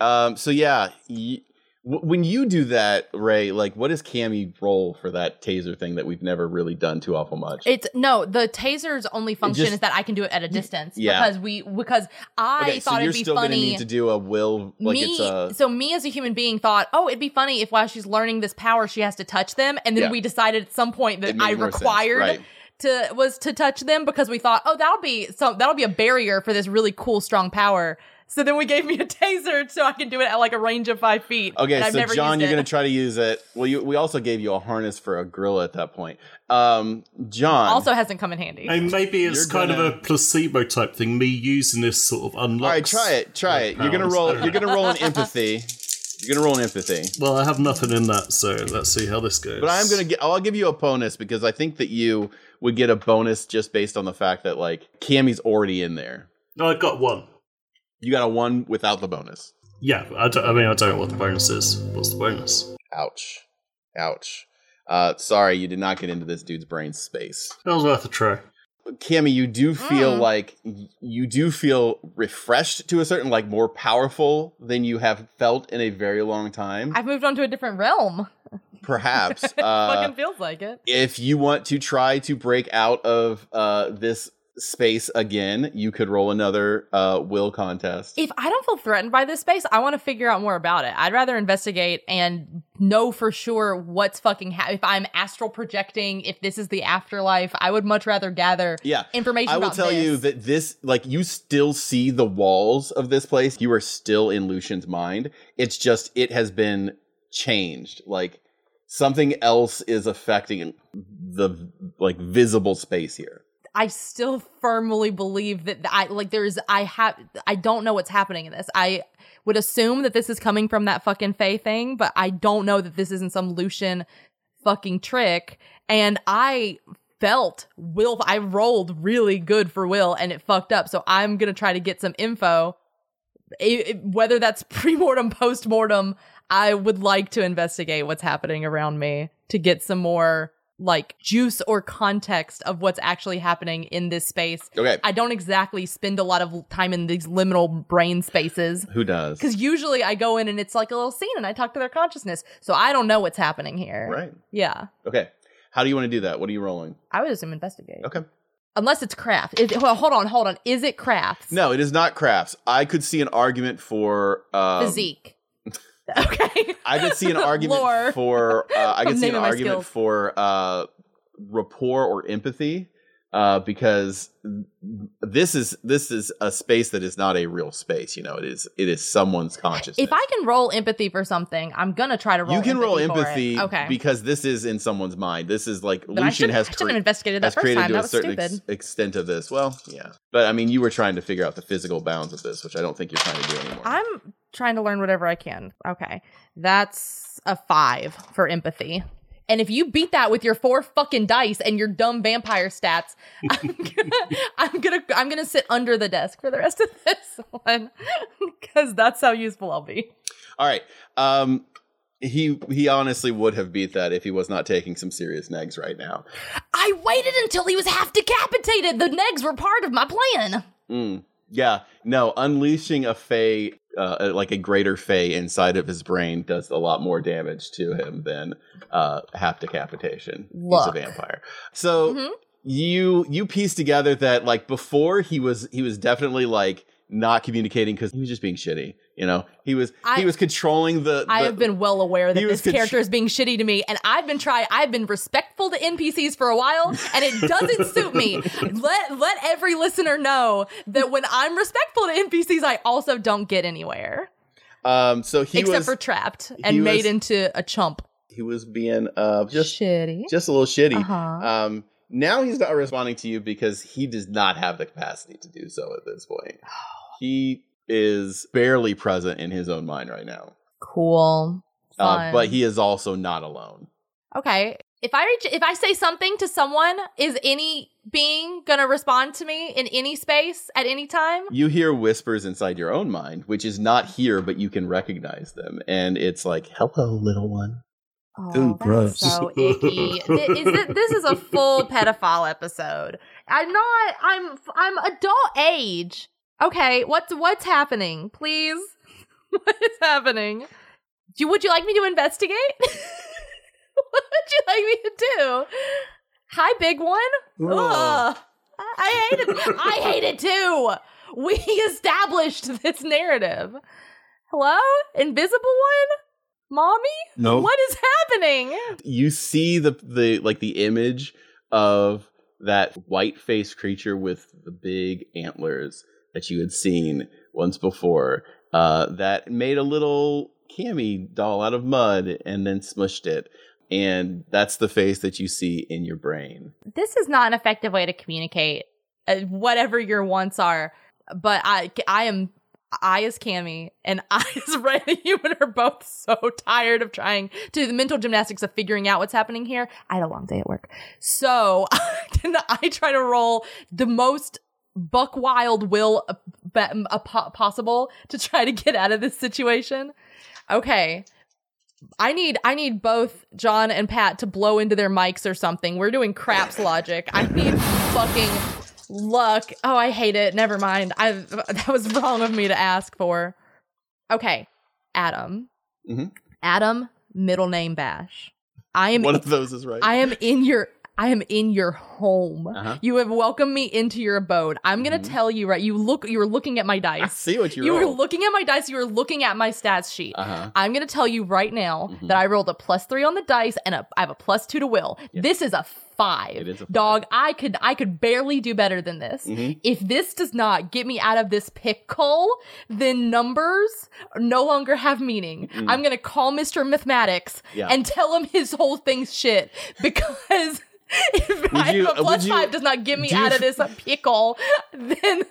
um, so yeah, y- w- when you do that, Ray, like, what does Cammy roll for that taser thing that we've never really done too awful much? It's no, the taser's only function just- is that I can do it at a distance yeah. because we because I okay, so thought you're it'd be funny. need to do a will, like me, a. so me as a human being thought, oh, it'd be funny if while she's learning this power, she has to touch them, and then Yeah. we decided at some point that I required right. to was to touch them because we thought, oh, that'll be so that'll be a barrier for this really cool strong power. So then we gave me a taser so I can do it at like a range of five feet. Okay, and I've so never John, used you're it. going to try to use it. Well, you, we also gave you a harness for a gorilla at that point. Um, John, also hasn't come in handy. And maybe it's You're kind gonna- of a placebo type thing. Me using this sort of unlocks. all right, try it, try it. You're gonna roll. You're gonna roll an empathy. You're gonna roll an empathy. Well, I have nothing in that, so let's see how this goes. But I'm gonna get. I'll give you a bonus because I think that you would get a bonus just based on the fact that like Cammy's already in there. No, I got one. You got a one without the bonus. Yeah, I, don't, I mean, I don't know what the bonus is. What's the bonus? Ouch, ouch. Uh, sorry, you did not get into this dude's brain space. That was worth a try. Cammy, you do feel Mm. like you do feel refreshed to a certain like more powerful than you have felt in a very long time. I've moved on to a different realm. Perhaps. Uh, fucking feels like it. if you want to try to break out of uh, this space again, you could roll another uh, will contest. If I don't feel threatened by this space, I want to figure out more about it. I'd rather investigate and know for sure what's fucking ha- if I'm astral projecting, if this is the afterlife. I would much rather gather yeah. information. I will tell you that this, like, you still see the walls of this place. You are still in Lucian's mind. It's just, it has been changed. Like, something else is affecting the, like, visible space here. I still firmly believe that I like there's I have I don't know what's happening in this. I would assume that this is coming from that fucking fey thing, but I don't know that this isn't some Lucian fucking trick. And I felt Will I rolled really good for Will and it fucked up. So I'm gonna try to get some info. I- I- whether that's pre-mortem, post-mortem, I would like to investigate what's happening around me to get some more like juice or context of what's actually happening in this space. Okay. I don't exactly spend a lot of time in these liminal brain spaces. Who does? Because usually I go in and it's like a little scene and I talk to their consciousness. So I don't know what's happening here. Right. Yeah. Okay. How do you want to do that? What are you rolling? I would assume investigate. Okay. Unless it's craft. Is hold on, hold on. Is it crafts? No, it is not crafts. I could see an argument for um, Physique. okay. I could see an argument Lore. for uh, I could see an argument skills. for uh, rapport or empathy uh, because this is this is a space that is not a real space. You know, it is it is someone's consciousness. If I can roll empathy for something, I'm gonna try to roll. you can roll for it. empathy Okay. because this is in someone's mind. This is like I Lucian has I should have investigated that has first created time. to That a certain ex- extent of this. Well, yeah, but I mean, you were trying to figure out the physical bounds of this, which I don't think you're trying to do anymore. I'm trying to learn whatever I can. Okay. That's a five for empathy. And if you beat that with your four fucking dice and your dumb vampire stats, I'm gonna, I'm gonna, I'm gonna sit under the desk for the rest of this one because that's how useful I'll be. All right. Um, he he honestly would have beat that if he was not taking some serious negs right now. I waited until he was half decapitated. The negs were part of my plan. Mm. Yeah, no, unleashing a fey, uh, like a greater fey inside of his brain does a lot more damage to him than uh, half decapitation. Look. He's a vampire. So Mhm. you you piece together that like before he was he was definitely like not communicating because he was just being shitty. You know, he was I- he was controlling the. I have been well aware that this contr- character is being shitty to me, and I've been trying. I've been respectful to NPCs for a while, and it doesn't suit me. Let let every listener know that when I'm respectful to NPCs, I also don't get anywhere, Um, so he except was for trapped and made was- into a chump. he was being uh just shitty. just a little shitty. Uh-huh. Um, now he's not responding to you because he does not have the capacity to do so at this point. He is barely present in his own mind right now. Cool. Uh, but he is also not alone. Okay. If I reach, if I say something to someone, is any being gonna respond to me in any space at any time? You hear whispers inside your own mind, which is not here, but you can recognize them. And it's like, hello, little one. Oh, Ooh, that's gross. so icky. Is it, this is a full pedophile episode. I'm not. I'm. I'm adult age. Okay. What's What's happening? Please. what is happening? Do you, would you like me to investigate? what would you like me to do? Hi, big one. Ugh. I hate it. I hate it too. We established this narrative. Hello, invisible one, mommy. No. What is happening? You see the the like the image of that white faced creature with the big antlers that you had seen once before. Uh, that made a little Cammy doll out of mud and then smushed it. And that's the face that you see in your brain. This is not an effective way to communicate uh, whatever your wants are. But I, I am, I as Cammy and I as Ray the Human are both so tired of trying to do the mental gymnastics of figuring out what's happening here. I had a long day at work, so I try to roll the most buck wild will uh, ba- uh, po- possible to try to get out of this situation. Okay. I need I need both John and Pat to blow into their mics or something. We're doing craps logic. I need fucking luck. Oh, I hate it. Never mind. I that was wrong of me to ask for. Okay, Adam. Mhm. Adam, middle name Bash. I am One of those is right. I am in your I am in your home. Uh-huh. You have welcomed me into your abode. I'm gonna Mhm. tell you right. You look. You were looking at my dice. I see what you You were looking at my dice. You were looking at my stats sheet. uh-huh. I'm gonna tell you right now Mhm. that I rolled a plus three on the dice and a, I have a plus two to will. Yeah. This is a five. It is a five. Dog, I could I could barely do better than this. Mhm. If this does not get me out of this pickle, then numbers no longer have meaning. Mm. I'm gonna call Mr. Mathematics Yeah. and tell him his whole thing's shit because. If, you- a plus would you- five does not get me out of this pickle, then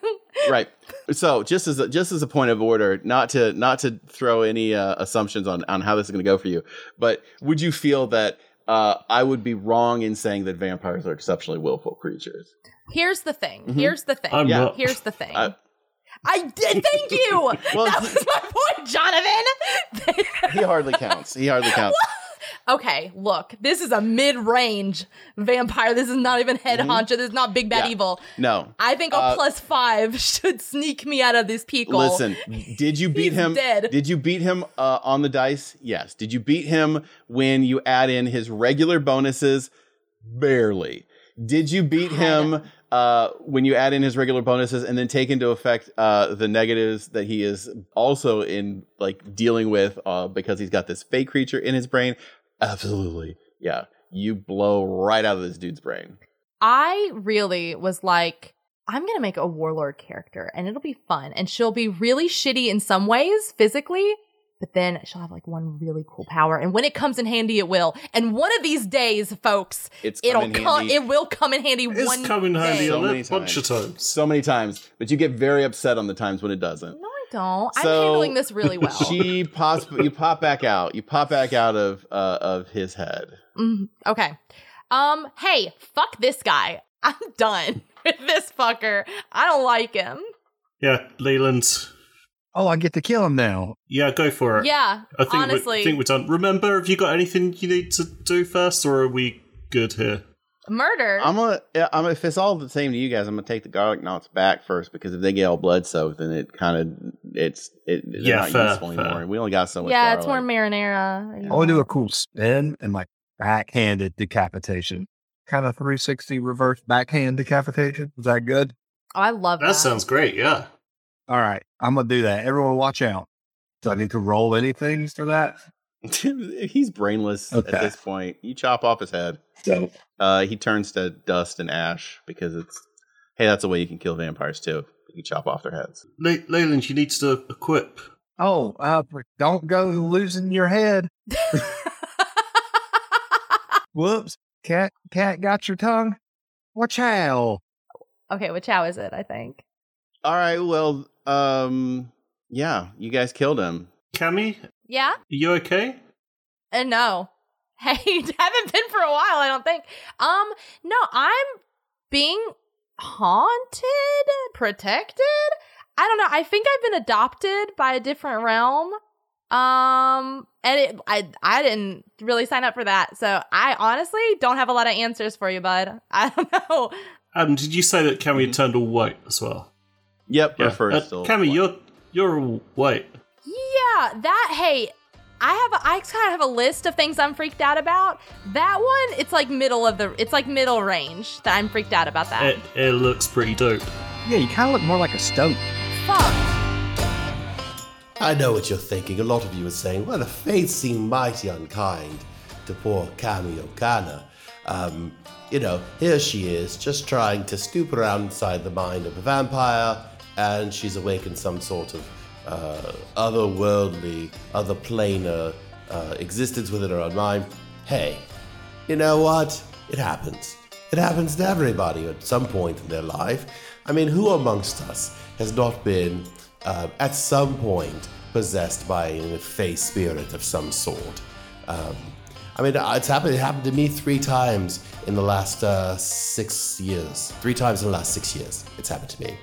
right. So just as a, just as a point of order, not to not to throw any uh, assumptions on on how this is going to go for you, but would you feel that uh, I would be wrong in saying that vampires are exceptionally willful creatures? here's the thing. Mhm. Here's the thing. I'm Yeah. not. Here's the thing. I- I did. Thank you. Well, that was my point, Jonathan. He hardly counts. He hardly counts. Okay, look, this is a mid-range vampire. This is not even head honcho. This is not big bad Yeah. evil. No. I think a Uh, plus five should sneak me out of this pickle. Listen, did you beat him? dead. Did you beat him uh, on the dice? Yes. Did you beat him when you add in his regular bonuses? Barely. Did you beat him uh, when you add in his regular bonuses and then take into effect uh, the negatives that he is also in like dealing with uh, because he's got this fake creature in his brain? Absolutely. Yeah. You blow right out of this dude's brain. I really was like, I'm gonna make a warlord character and it'll be fun. And she'll be really shitty in some ways physically, but then she'll have like one really cool power. And when it comes in handy, it will. And one of these days, folks, It's it'll come. It will come in handy It's one come in handy day. a So many bunch of times. times. So many times, but you get very upset on the times when it doesn't. No, I don't. I'm handling this really well. she pops you pop back out you pop back out of uh, of his head Mhm. Okay. Um. Hey, fuck this guy. I'm done with this fucker. I don't like him. Yeah, Leland. Oh, I get to kill him now. Yeah, go for it. Yeah. I think honestly, we think we're done. Remember, have you got anything you need to do first, or are we good here? murder. i'm gonna yeah, i'm if it's all the same to you guys i'm gonna take the garlic knots back first because if they get all blood soaked then it kind of it's it Yeah, not fair, useful anymore fair. and we only got so much yeah, it's more garlic. marinara. Oh, I want to do a cool spin and like backhanded decapitation. Kind of 360 reverse backhand decapitation. Is that good? Oh, I love that. That sounds great. Yeah. All right. I'm going to do that. Everyone watch out. Do I need to roll anything for that? he's brainless Okay. at this point you chop off his head So, uh he turns to dust and ash because it's hey that's a way you can kill vampires too you chop off their heads Le- Leland, you need to equip. oh, uh, don't go losing your head. Whoops. Cat, cat got your tongue. Watch out. okay, which how is it? I think. all right well um yeah you guys killed him Cammy, are Yeah. you okay? And no. Hey, haven't been for a while. I don't think. Um, no, I'm being haunted, protected. I don't know. I think I've been adopted by a different realm. Um, and it, I, I didn't really sign up for that. So I honestly don't have a lot of answers for you, bud. I don't know. Um, did you say that Cammy Mhm. had turned all white as well? Yep Yeah. her fur Uh, still Cammy, you're you're white. Yeah, that hey, I have a, I kind of have a list of things I'm freaked out about. That one, it's like middle of the it's like middle range that I'm freaked out about that. It, it looks pretty dope. Yeah, you kind of look more like a stoat. Fuck. I know what you're thinking. A lot of you are saying, well, the fates seem mighty unkind to poor Cammy Okana. Um, you know, here she is, just trying to snoop around inside the mind of a vampire, and she's awakened some sort of uh, otherworldly, other planar uh, existence within her own mind. Hey, you know what? It happens. It happens to everybody at some point in their life. I mean, who amongst us has not been, uh, at some point, possessed by a face spirit of some sort? Um, I mean, it's happened. It happened to me three times in the last uh, six years. Three times in the last six years, it's happened to me.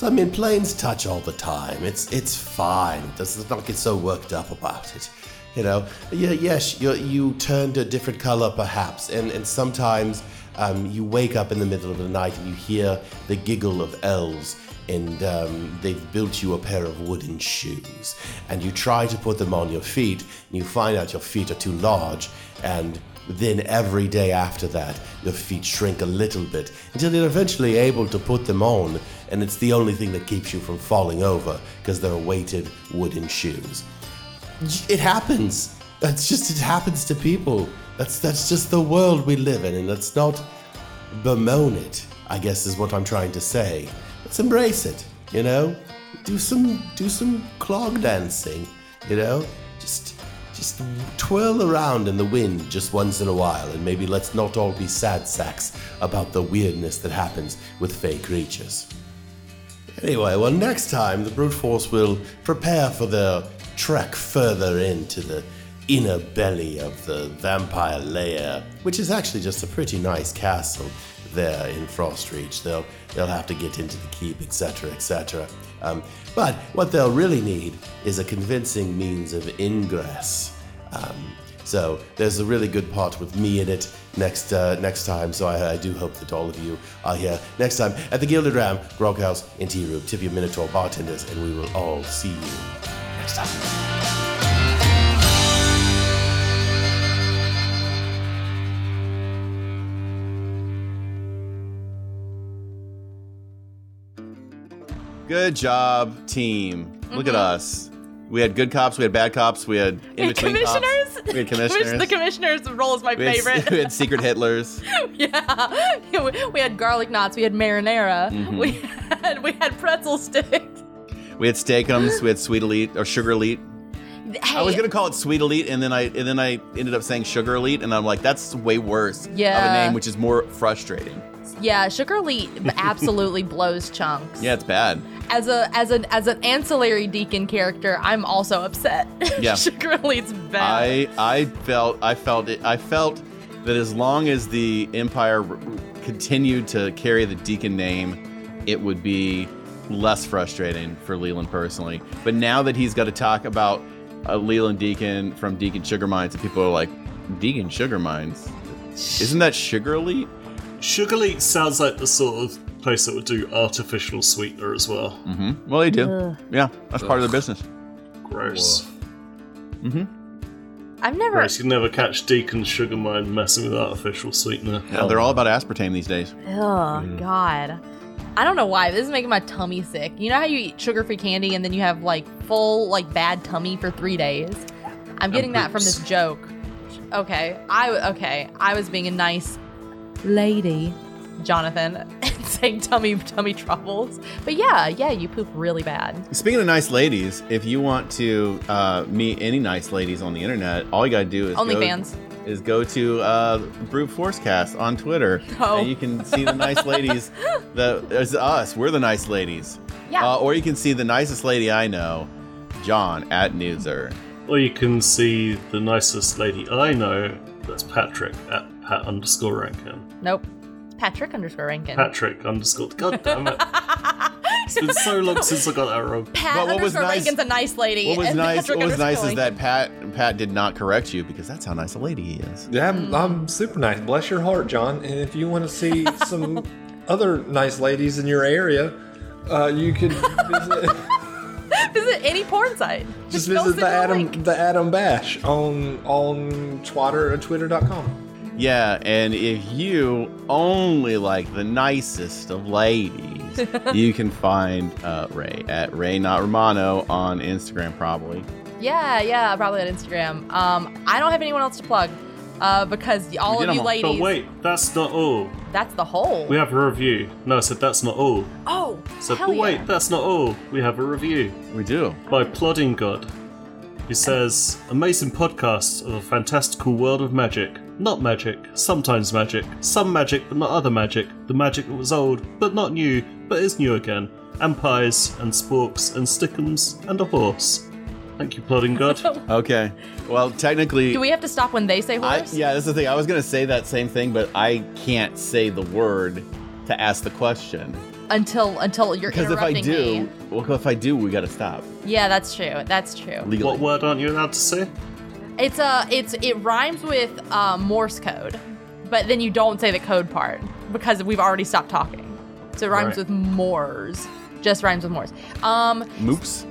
So I mean, planes touch all the time. It's it's fine. Let's not get so worked up about it. You know, yeah, yes, you you turned a different color perhaps, and and sometimes um, you wake up in the middle of the night and you hear the giggle of elves, and um, they've built you a pair of wooden shoes, and you try to put them on your feet, and you find out your feet are too large, and then every day after that, your feet shrink a little bit until you're eventually able to put them on, and it's the only thing that keeps you from falling over because they're weighted wooden shoes. It happens. That's just it happens to people. That's that's just the world we live in, and let's not bemoan it. I guess is what I'm trying to say. Let's embrace it. You know, do some do some clog dancing. You know, just just twirl around in the wind just once in a while, and maybe let's not all be sad sacks about the weirdness that happens with fake creatures. Anyway, well, next time the brute force will prepare for their trek further into the inner belly of the vampire lair, which is actually just a pretty nice castle there in Frostreach. They'll they'll have to get into the keep, etc., etc. Um, but what they'll really need is a convincing means of ingress. Um, So there's a really good part with me in it next uh, next time. So I, I do hope that all of you are here next time at the Gilded Ram Grog House in Tea Room. Tip your Minotaur bartenders, and we will all see you next time. Good job, team. Look at us. We had good cops. We had bad cops. We had in between commissioners. cops. We had commissioners. the commissioner's role is my we, had, favorite. we had secret Hitlers. yeah, we, had garlic knots. We had marinara. Mm-hmm. We had we had pretzel sticks. We had Steakums. We had Sweet Elite or Sugar Elite. Hey, I was gonna call it Sweet Elite, and then I and then I ended up saying Sugar Elite, and I'm like, that's way worse of a name, which is more frustrating. Yeah, sugar elite absolutely blows chunks. Yeah, it's bad. As a as an as an ancillary deacon character, I'm also upset. Yeah. sugar elite's bad. I I felt I felt it. I felt that as long as the Empire r- continued to carry the Deacon name, it would be less frustrating for Leland personally. But now that he's got to talk about uh, Leland Deacon from Deacon Sugar Mines, and people are like, Deacon Sugar Mines, isn't that Sugar Elite? Sugar Leak sounds like the sort of place that would do artificial sweetener as well. hmm Well, they do. Yeah, that's part of their business. Gross. I've never. Gross. You'd never catch Deacon Sugar Mine messing with artificial sweetener. Yeah, they're all about aspartame these days. Oh God. I don't know why. This is making my tummy sick. You know how you eat sugar-free candy and then you have like full like bad tummy for three days? I'm getting that from this joke. Okay, I okay. I was being a nice lady, Jonathan, and saying tummy tummy troubles. But yeah, yeah, you poop really bad. Speaking of nice ladies, if you want to uh, meet any nice ladies on the internet, all you gotta do is OnlyFans. Go, is go to uh, Brute Forcecast on Twitter, Oh. and you can see the nice ladies. That is us. We're the nice ladies. Yeah. Uh, or you can see the nicest lady I know, John at Newser. Or you can see the nicest lady I know, that's Patrick at Pat underscore Rankin. Nope. It's Patrick underscore Rankin. Patrick underscore. God damn it. It's been so long since I got that wrong. Pat But what was underscore nice- Rankin's a nice lady. What was and nice? Patrick What was nice underscore is that Rankin- Pat Pat did not correct you because that's how nice a lady he is. Yeah, I'm, I'm super nice. Bless your heart, John. And if you want to see some other nice ladies in your area, uh, you could visit, visit any porn site. just go visit send the Adam link. the Adam Bash on on Twitter or twitter.com. Yeah, and if you only like the nicest of ladies, you can find uh, Ray at Ray Not Romano on Instagram, probably. Yeah, yeah, probably on Instagram. Um, I don't have anyone else to plug. Uh, because all of you all. ladies, But wait, that's not all. that's the whole. We have a review. No, I said that's not all. oh, So, hell but wait, that's not all. We have a review We do. by Plodding God. He says, Amazing podcast of a fantastical world of magic. Not magic, sometimes magic, some magic but not other magic, the magic that was old but not new, but is new again, and pies, and sporks, and stickums, and a horse. Thank you, Plodding God. Okay. Well, technically, Do we have to stop when they say I, horse? yeah, that's the thing. I was gonna say that same thing, but I can't say the word to ask the question Until until you're because if I interrupting do, me. well, if I do, we gotta stop Yeah, that's true. That's true. legally. what word aren't you allowed to say? It's uh it's it rhymes with uh, Morse code, but then you don't say the code part because we've already stopped talking. So it rhymes Right. with Morse. Just rhymes with Morse. Um, Moops.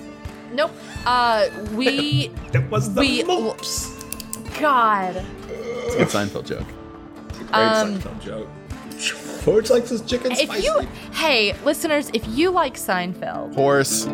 nope. Uh, we It was the We- moops. God. It's a good Seinfeld joke. Great Um, Seinfeld joke. George likes his chicken If spicy. you, hey, listeners, if you like Seinfeld, Horse.